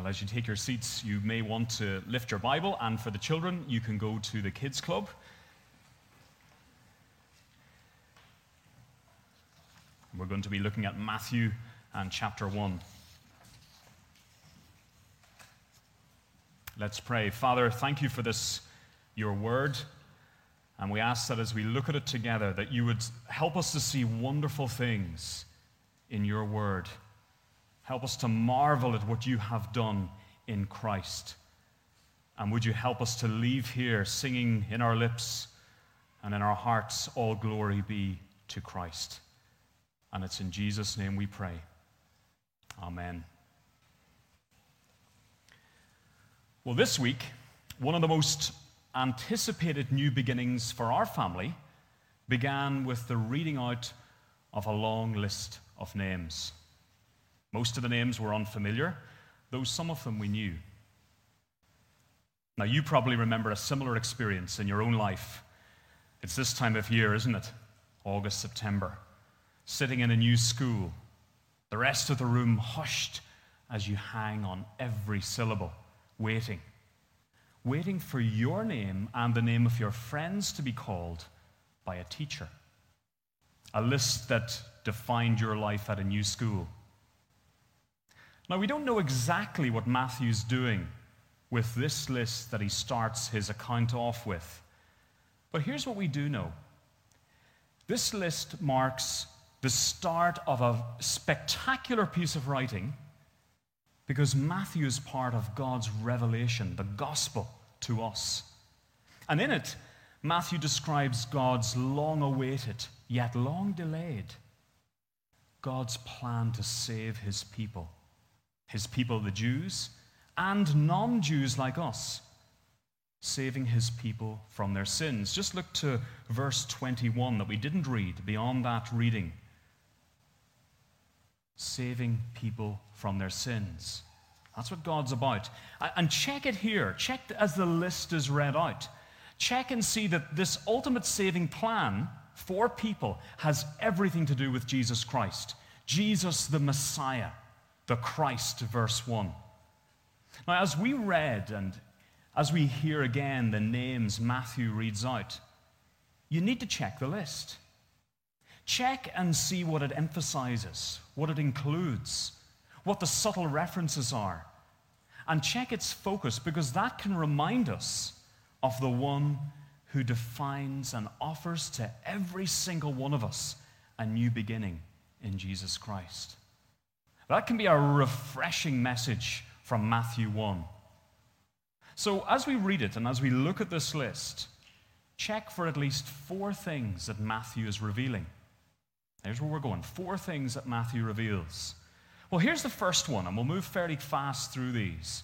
Well, as you take your seats, you may want to lift your Bible, and for the children, you can go to the Kids Club. We're going to be looking at Matthew and chapter 1. Let's pray. Father, thank you for this, your word. And we ask that as we look at it together, that you would help us to see wonderful things in your word. Help us to marvel at what you have done in Christ. And would you help us to leave here singing in our lips and in our hearts, All glory be to Christ. And it's in Jesus' name we pray. Amen. Well, this week, one of the most anticipated new beginnings for our family began with the reading out of a long list of names. Most of the names were unfamiliar, though some of them we knew. Now, you probably remember a similar experience in your own life. It's this time of year, isn't it? August, September. Sitting in a new school, the rest of the room hushed as you hang on every syllable, waiting. Waiting for your name and the name of your friends to be called by a teacher. A list that defined your life at a new school now, we don't know exactly what Matthew's doing with this list that he starts his account off with. But here's what we do know this list marks the start of a spectacular piece of writing because Matthew is part of God's revelation, the gospel to us. And in it, Matthew describes God's long awaited, yet long delayed, God's plan to save his people his people, the Jews, and non Jews like us, saving his people from their sins. Just look to verse 21 that we didn't read, beyond that reading. Saving people from their sins. That's what God's about. And check it here. Check as the list is read out. Check and see that this ultimate saving plan for people has everything to do with Jesus Christ, Jesus the Messiah the Christ, verse 1. Now, as we read and as we hear again the names Matthew reads out, you need to check the list. Check and see what it emphasizes, what it includes, what the subtle references are. And check its focus because that can remind us of the one who defines and offers to every single one of us a new beginning in Jesus Christ. That can be a refreshing message from Matthew 1. So, as we read it and as we look at this list, check for at least four things that Matthew is revealing. Here's where we're going four things that Matthew reveals. Well, here's the first one, and we'll move fairly fast through these.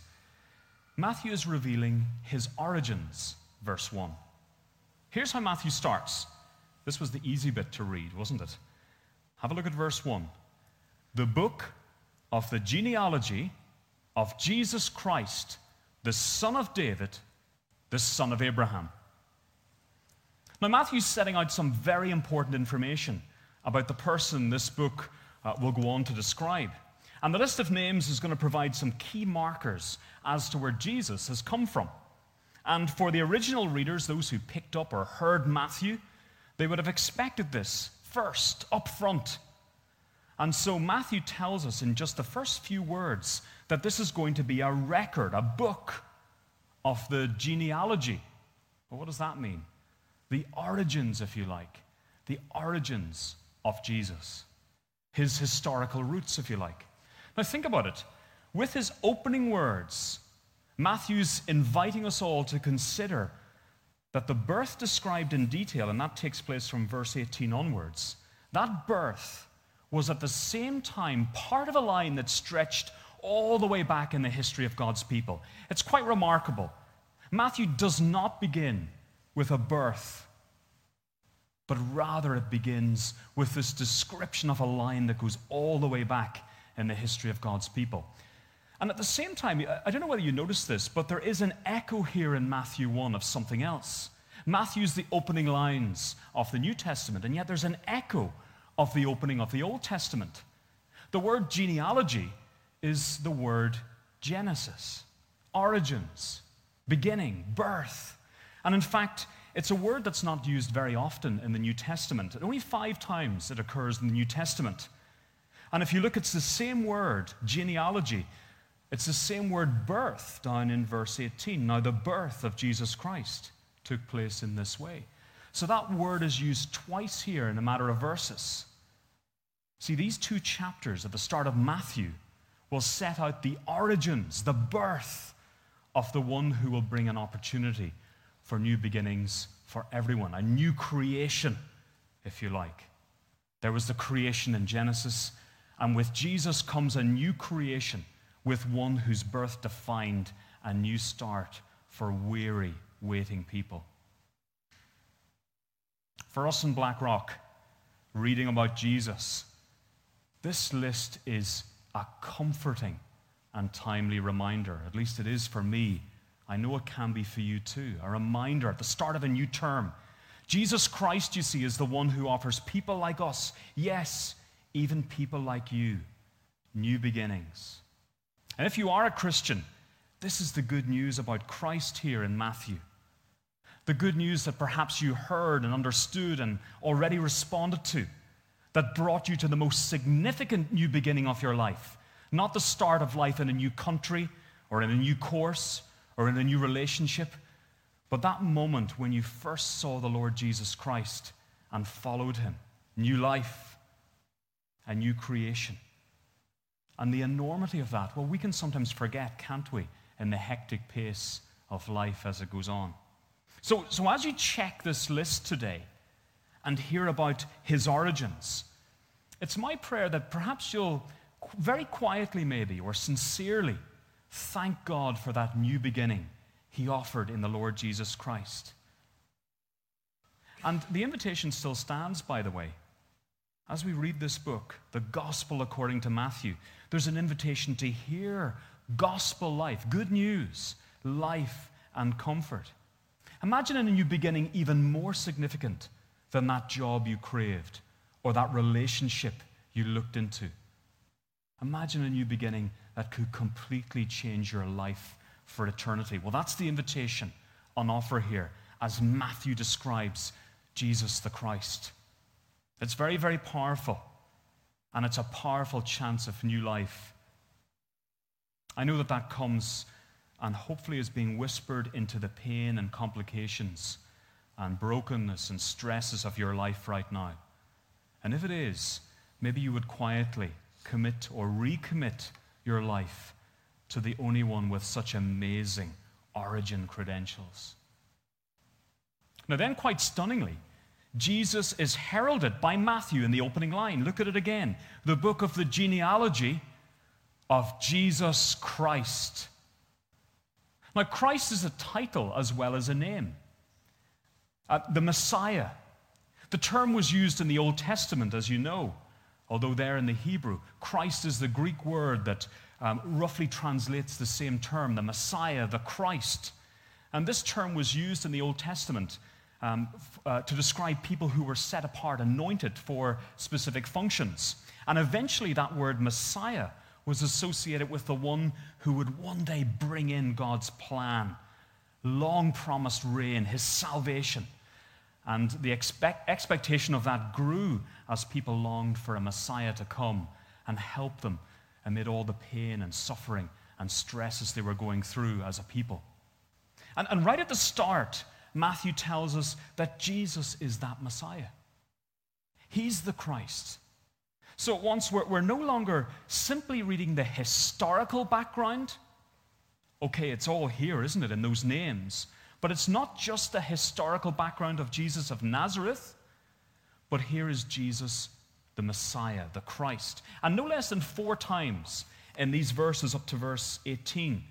Matthew is revealing his origins, verse 1. Here's how Matthew starts. This was the easy bit to read, wasn't it? Have a look at verse 1. The book of the genealogy of Jesus Christ, the son of David, the son of Abraham. Now, Matthew's setting out some very important information about the person this book uh, will go on to describe. And the list of names is going to provide some key markers as to where Jesus has come from. And for the original readers, those who picked up or heard Matthew, they would have expected this first, up front, and so Matthew tells us in just the first few words that this is going to be a record, a book of the genealogy. Well, what does that mean? The origins, if you like, the origins of Jesus, his historical roots, if you like. Now, think about it. With his opening words, Matthew's inviting us all to consider that the birth described in detail, and that takes place from verse 18 onwards, that birth was at the same time part of a line that stretched all the way back in the history of God's people. It's quite remarkable. Matthew does not begin with a birth, but rather it begins with this description of a line that goes all the way back in the history of God's people. And at the same time, I don't know whether you noticed this, but there is an echo here in Matthew 1 of something else. Matthew's the opening lines of the New Testament, and yet there's an echo of the opening of the Old Testament. The word genealogy is the word Genesis, origins, beginning, birth. And in fact, it's a word that's not used very often in the New Testament. Only five times it occurs in the New Testament. And if you look, it's the same word, genealogy. It's the same word, birth, down in verse 18. Now, the birth of Jesus Christ took place in this way. So that word is used twice here in a matter of verses. See, these two chapters at the start of Matthew will set out the origins, the birth of the one who will bring an opportunity for new beginnings for everyone, a new creation, if you like. There was the creation in Genesis, and with Jesus comes a new creation with one whose birth defined a new start for weary, waiting people. For us in Blackrock, reading about Jesus, this list is a comforting and timely reminder. At least it is for me. I know it can be for you too. A reminder at the start of a new term. Jesus Christ, you see, is the one who offers people like us, yes, even people like you, new beginnings. And if you are a Christian, this is the good news about Christ here in Matthew. The good news that perhaps you heard and understood and already responded to that brought you to the most significant new beginning of your life. Not the start of life in a new country or in a new course or in a new relationship, but that moment when you first saw the Lord Jesus Christ and followed him. New life, a new creation. And the enormity of that, well, we can sometimes forget, can't we, in the hectic pace of life as it goes on. So, so as you check this list today, and hear about his origins. It's my prayer that perhaps you'll very quietly, maybe, or sincerely, thank God for that new beginning he offered in the Lord Jesus Christ. And the invitation still stands, by the way. As we read this book, the Gospel according to Matthew, there's an invitation to hear gospel life, good news, life, and comfort. Imagine a new beginning even more significant than that job you craved or that relationship you looked into. Imagine a new beginning that could completely change your life for eternity. Well, that's the invitation on offer here as Matthew describes Jesus the Christ. It's very, very powerful, and it's a powerful chance of new life. I know that that comes and hopefully is being whispered into the pain and complications and brokenness and stresses of your life right now. And if it is, maybe you would quietly commit or recommit your life to the only one with such amazing origin credentials. Now, then, quite stunningly, Jesus is heralded by Matthew in the opening line. Look at it again. The book of the genealogy of Jesus Christ. Now, Christ is a title as well as a name. Uh, the Messiah. The term was used in the Old Testament, as you know, although there in the Hebrew. Christ is the Greek word that um, roughly translates the same term, the Messiah, the Christ. And this term was used in the Old Testament um, uh, to describe people who were set apart, anointed for specific functions. And eventually, that word Messiah was associated with the one who would one day bring in God's plan, long promised reign, his salvation. And the expect, expectation of that grew as people longed for a Messiah to come and help them amid all the pain and suffering and stresses they were going through as a people. And, and right at the start, Matthew tells us that Jesus is that Messiah. He's the Christ. So once we're, we're no longer simply reading the historical background, okay, it's all here, isn't it, in those names. But it's not just the historical background of Jesus of Nazareth, but here is Jesus, the Messiah, the Christ. And no less than four times in these verses up to verse 18,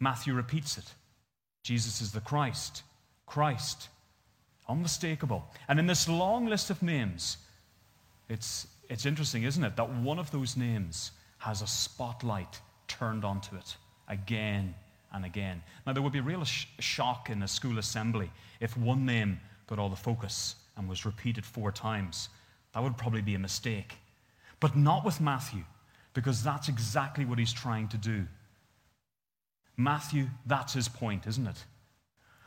Matthew repeats it Jesus is the Christ. Christ. Unmistakable. And in this long list of names, it's, it's interesting, isn't it, that one of those names has a spotlight turned onto it again and again. Now, there would be real sh- shock in a school assembly if one name got all the focus and was repeated four times. That would probably be a mistake. But not with Matthew, because that's exactly what he's trying to do. Matthew, that's his point, isn't it?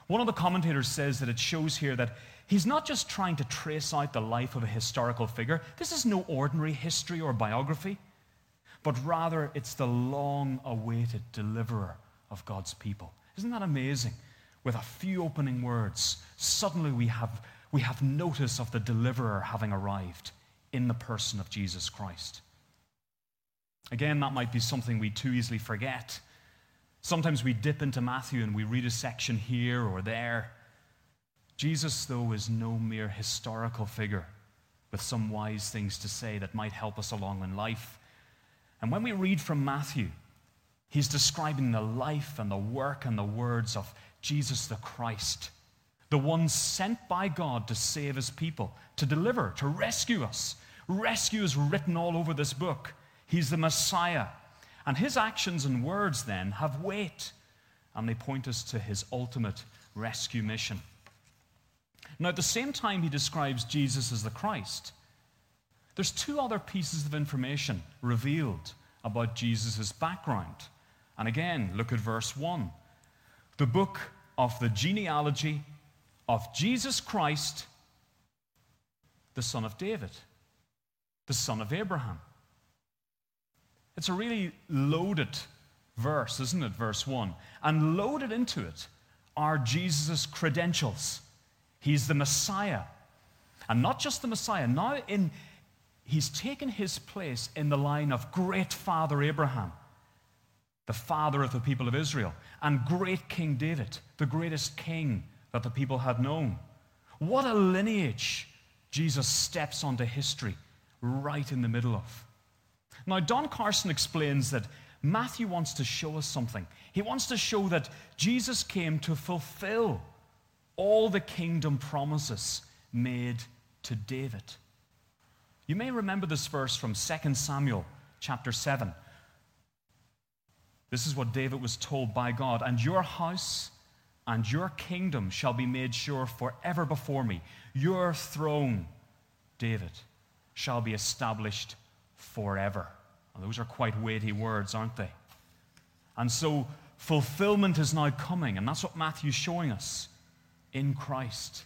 One of the commentators says that it shows here that he's not just trying to trace out the life of a historical figure. This is no ordinary history or biography, but rather it's the long awaited deliverer of God's people. Isn't that amazing? With a few opening words, suddenly we have, we have notice of the deliverer having arrived in the person of Jesus Christ. Again, that might be something we too easily forget Sometimes we dip into Matthew and we read a section here or there. Jesus, though, is no mere historical figure with some wise things to say that might help us along in life. And when we read from Matthew, he's describing the life and the work and the words of Jesus the Christ, the one sent by God to save his people, to deliver, to rescue us. Rescue is written all over this book. He's the Messiah, and his actions and words then have weight, and they point us to his ultimate rescue mission. Now, at the same time, he describes Jesus as the Christ. There's two other pieces of information revealed about Jesus' background. And again, look at verse 1. The book of the genealogy of Jesus Christ, the son of David, the son of Abraham. It's a really loaded verse, isn't it? Verse 1. And loaded into it are Jesus' credentials. He's the Messiah. And not just the Messiah, now in, he's taken his place in the line of great father Abraham, the father of the people of Israel, and great King David, the greatest king that the people had known. What a lineage Jesus steps onto history right in the middle of. Now, Don Carson explains that Matthew wants to show us something. He wants to show that Jesus came to fulfill all the kingdom promises made to David. You may remember this verse from 2 Samuel chapter 7. This is what David was told by God And your house and your kingdom shall be made sure forever before me. Your throne, David, shall be established forever. Well, those are quite weighty words, aren't they? And so fulfillment is now coming, and that's what Matthew's showing us in Christ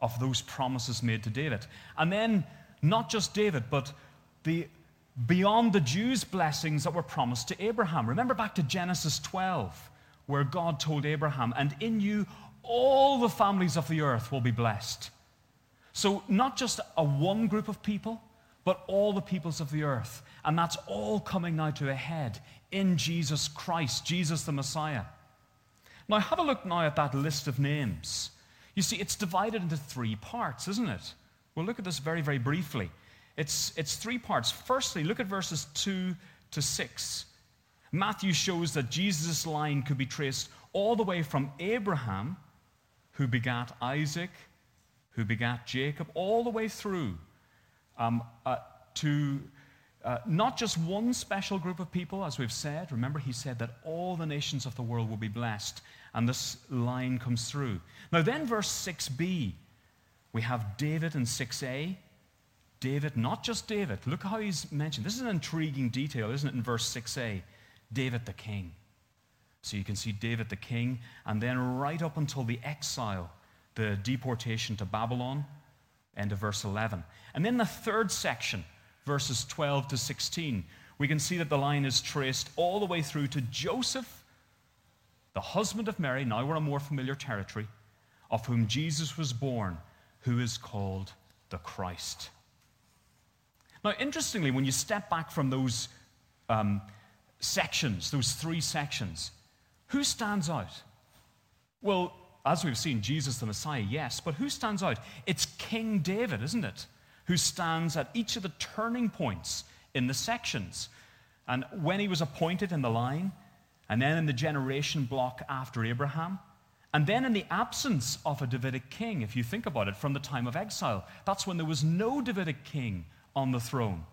of those promises made to David. And then not just David, but the beyond the Jews' blessings that were promised to Abraham. Remember back to Genesis 12, where God told Abraham, And in you all the families of the earth will be blessed. So, not just a one group of people, but all the peoples of the earth. And that's all coming now to a head in Jesus Christ, Jesus the Messiah. Now, have a look now at that list of names. You see, it's divided into three parts, isn't it? We'll look at this very, very briefly. It's, it's three parts. Firstly, look at verses 2 to 6. Matthew shows that Jesus' line could be traced all the way from Abraham, who begat Isaac, who begat Jacob, all the way through um, uh, to uh, not just one special group of people, as we've said. Remember, he said that all the nations of the world will be blessed, and this line comes through. Now, then, verse 6b, we have David in 6a. David, not just David, look how he's mentioned. This is an intriguing detail, isn't it, in verse 6a? David the king. So you can see David the king, and then right up until the exile, the deportation to Babylon, end of verse 11. And then the third section, verses 12 to 16, we can see that the line is traced all the way through to Joseph, the husband of Mary, now we're a more familiar territory, of whom Jesus was born, who is called the Christ. Now, interestingly, when you step back from those um, sections, those three sections, who stands out? Well, as we've seen, Jesus the Messiah, yes, but who stands out? It's King David, isn't it? Who stands at each of the turning points in the sections. And when he was appointed in the line, and then in the generation block after Abraham, and then in the absence of a Davidic king, if you think about it, from the time of exile, that's when there was no Davidic king on the throne.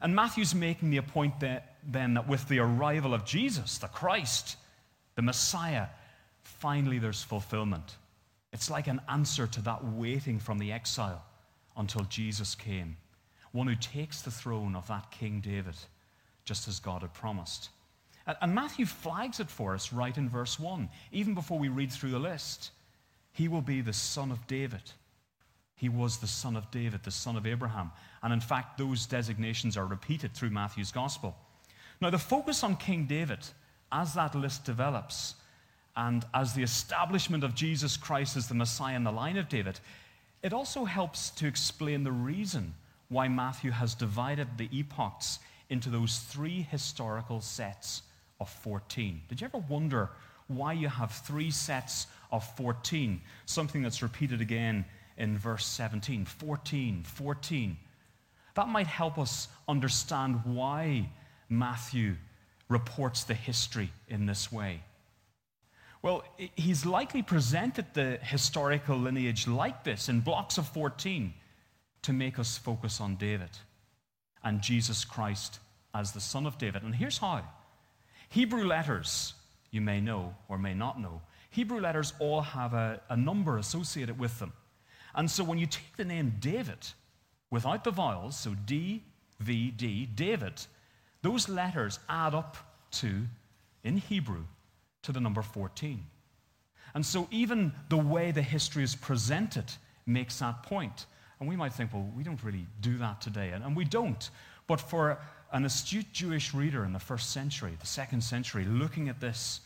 And Matthew's making the point that, then that with the arrival of Jesus, the Christ, the Messiah, finally there's fulfillment. It's like an answer to that waiting from the exile until Jesus came, one who takes the throne of that King David, just as God had promised. And Matthew flags it for us right in verse 1, even before we read through the list. He will be the son of David. He was the son of David, the son of Abraham. And in fact, those designations are repeated through Matthew's gospel. Now, the focus on King David, as that list develops, and as the establishment of Jesus Christ as the Messiah in the line of David, it also helps to explain the reason why Matthew has divided the epochs into those three historical sets of 14. Did you ever wonder why you have three sets of 14? Something that's repeated again in verse 17 14, 14. That might help us understand why Matthew reports the history in this way. Well, he's likely presented the historical lineage like this in blocks of 14 to make us focus on David and Jesus Christ as the Son of David. And here's how Hebrew letters, you may know or may not know, Hebrew letters all have a, a number associated with them. And so when you take the name David without the vowels, so D, V, D, David, those letters add up to, in Hebrew, to the number 14. And so even the way the history is presented makes that point. And we might think, well, we don't really do that today. And, and we don't. But for an astute Jewish reader in the first century, the second century, looking at this,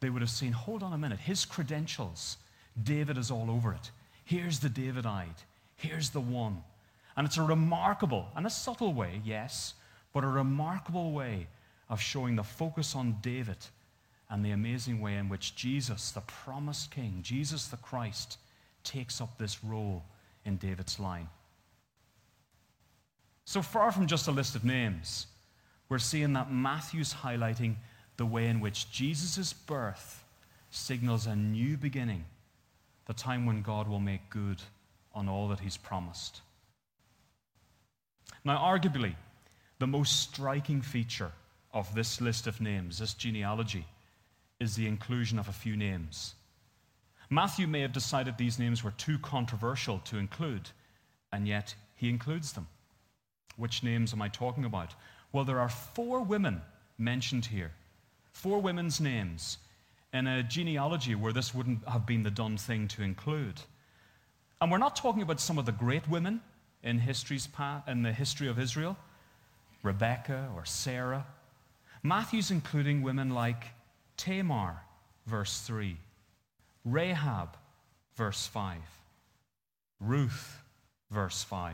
they would have seen, hold on a minute, his credentials, David is all over it. Here's the Davidite. Here's the one. And it's a remarkable and a subtle way, yes, but a remarkable way of showing the focus on David and the amazing way in which Jesus, the promised king, Jesus the Christ, takes up this role in David's line. So far from just a list of names, we're seeing that Matthew's highlighting the way in which Jesus' birth signals a new beginning the time when God will make good on all that He's promised. Now, arguably, the most striking feature of this list of names, this genealogy, is the inclusion of a few names. Matthew may have decided these names were too controversial to include, and yet he includes them. Which names am I talking about? Well, there are four women mentioned here, four women's names in a genealogy where this wouldn't have been the done thing to include. And we're not talking about some of the great women in, history's path, in the history of Israel, Rebecca or Sarah. Matthew's including women like Tamar, verse 3, Rahab, verse 5, Ruth, verse 5.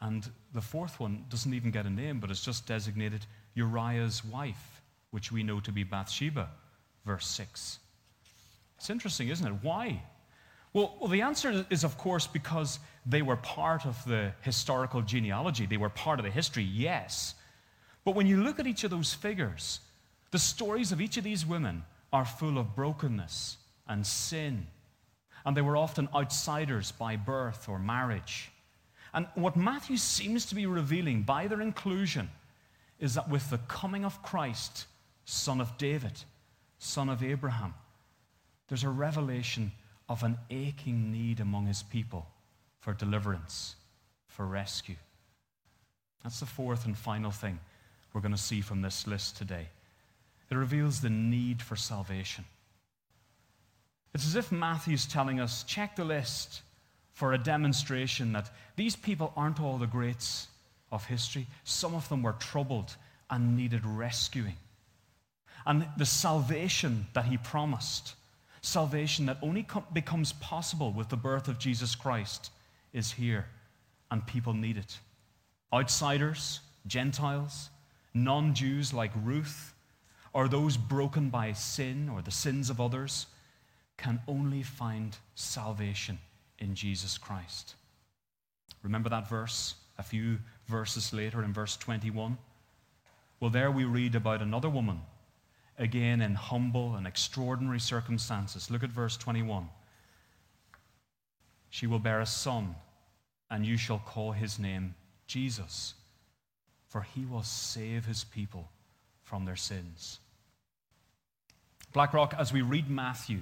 And the fourth one doesn't even get a name, but it's just designated Uriah's wife, which we know to be Bathsheba, verse 6. It's interesting, isn't it? Why? Well, well, the answer is, of course, because they were part of the historical genealogy. They were part of the history, yes. But when you look at each of those figures, the stories of each of these women are full of brokenness and sin. And they were often outsiders by birth or marriage. And what Matthew seems to be revealing by their inclusion is that with the coming of Christ, son of David, son of Abraham, there's a revelation of an aching need among his people for deliverance, for rescue. That's the fourth and final thing we're going to see from this list today. It reveals the need for salvation. It's as if Matthew's telling us check the list for a demonstration that these people aren't all the greats of history. Some of them were troubled and needed rescuing. And the salvation that he promised salvation that only com- becomes possible with the birth of Jesus Christ is here, and people need it. Outsiders, Gentiles, non Jews like Ruth, or those broken by sin or the sins of others, can only find salvation in Jesus Christ. Remember that verse a few verses later in verse 21? Well, there we read about another woman again in humble and extraordinary circumstances. Look at verse 21. She will bear a son, and you shall call his name Jesus, for he will save his people from their sins. Blackrock, as we read Matthew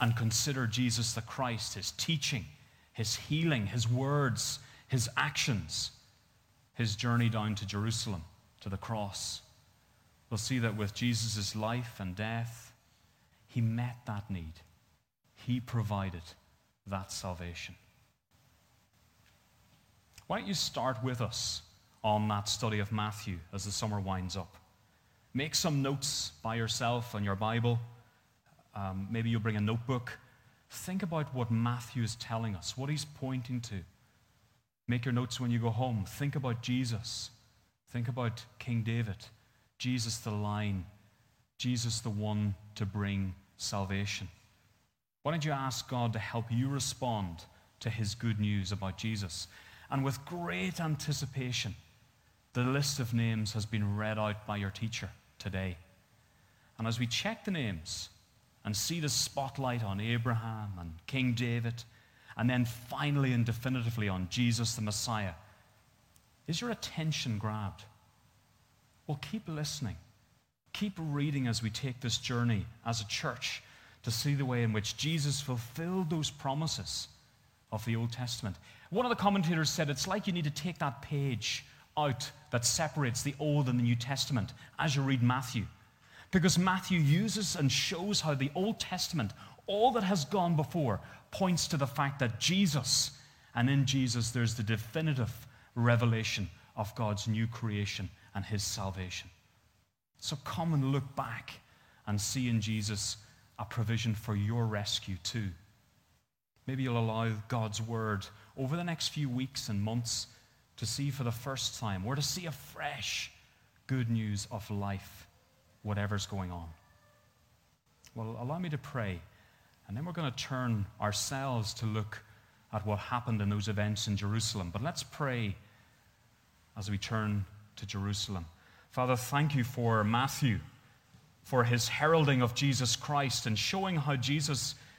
and consider Jesus the Christ, his teaching, his healing, his words, his actions, his journey down to Jerusalem, to the cross, we'll see that with Jesus' life and death, he met that need. He provided that salvation. Why don't you start with us on that study of Matthew as the summer winds up? Make some notes by yourself on your Bible. Um, maybe you'll bring a notebook. Think about what Matthew is telling us, what he's pointing to. Make your notes when you go home. Think about Jesus. Think about King David. Jesus the line. Jesus the one to bring salvation. Why don't you ask God to help you respond to his good news about Jesus? And with great anticipation, the list of names has been read out by your teacher today. And as we check the names and see the spotlight on Abraham and King David, and then finally and definitively on Jesus the Messiah, is your attention grabbed? Well, keep listening. Keep reading as we take this journey as a church to see the way in which Jesus fulfilled those promises of the Old Testament. One of the commentators said it's like you need to take that page out that separates the Old and the New Testament as you read Matthew. Because Matthew uses and shows how the Old Testament, all that has gone before, points to the fact that Jesus, and in Jesus, there's the definitive revelation of God's new creation and his salvation. So come and look back and see in Jesus a provision for your rescue too. Maybe you'll allow God's word over the next few weeks and months to see for the first time or to see afresh good news of life, whatever's going on. Well, allow me to pray, and then we're going to turn ourselves to look at what happened in those events in Jerusalem. But let's pray as we turn to Jerusalem. Father, thank you for Matthew, for his heralding of Jesus Christ and showing how Jesus